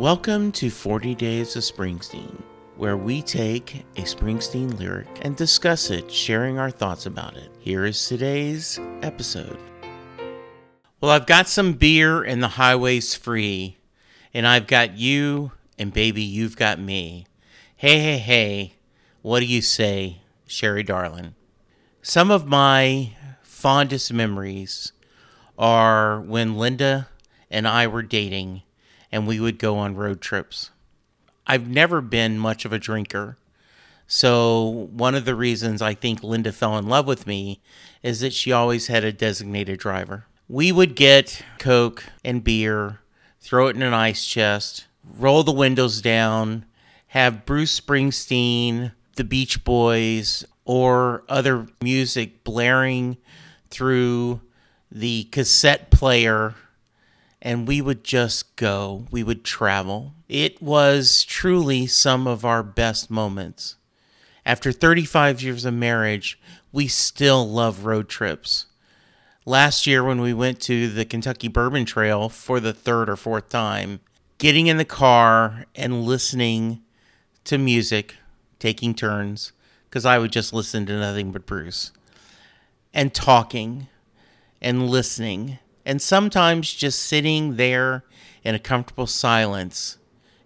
Welcome to 40 Days of Springsteen, where we take a Springsteen lyric and discuss it, sharing our thoughts about it. Here is today's episode. Well, I've got some beer and the highway's free, and I've got you, and baby, you've got me. Hey, hey, hey, what do you say, Sherry darling? Some of my fondest memories are when Linda and I were dating and we would go on road trips. I've never been much of a drinker. So, one of the reasons I think Linda fell in love with me is that she always had a designated driver. We would get Coke and beer, throw it in an ice chest, roll the windows down, have Bruce Springsteen, the Beach Boys, or other music blaring through the cassette player and we would just go. We would travel. It was truly some of our best moments. After 35 years of marriage, we still love road trips. Last year, when we went to the Kentucky Bourbon Trail for the third or fourth time, getting in the car and listening to music, taking turns, because I would just listen to nothing but Bruce, and talking and listening and sometimes just sitting there in a comfortable silence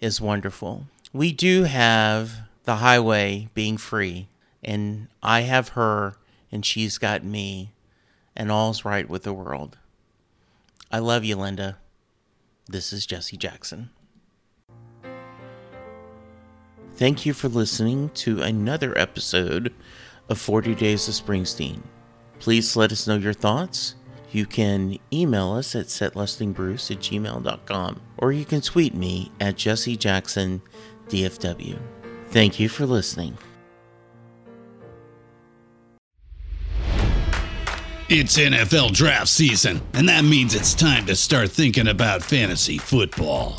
is wonderful. We do have the highway being free, and I have her, and she's got me, and all's right with the world. I love you, Linda. This is Jesse Jackson. Thank you for listening to another episode of 40 Days of Springsteen. Please let us know your thoughts you can email us at setlustingbruce at gmail.com or you can tweet me at Jesse Jackson DFW. Thank you for listening. It's NFL draft season, and that means it's time to start thinking about fantasy football.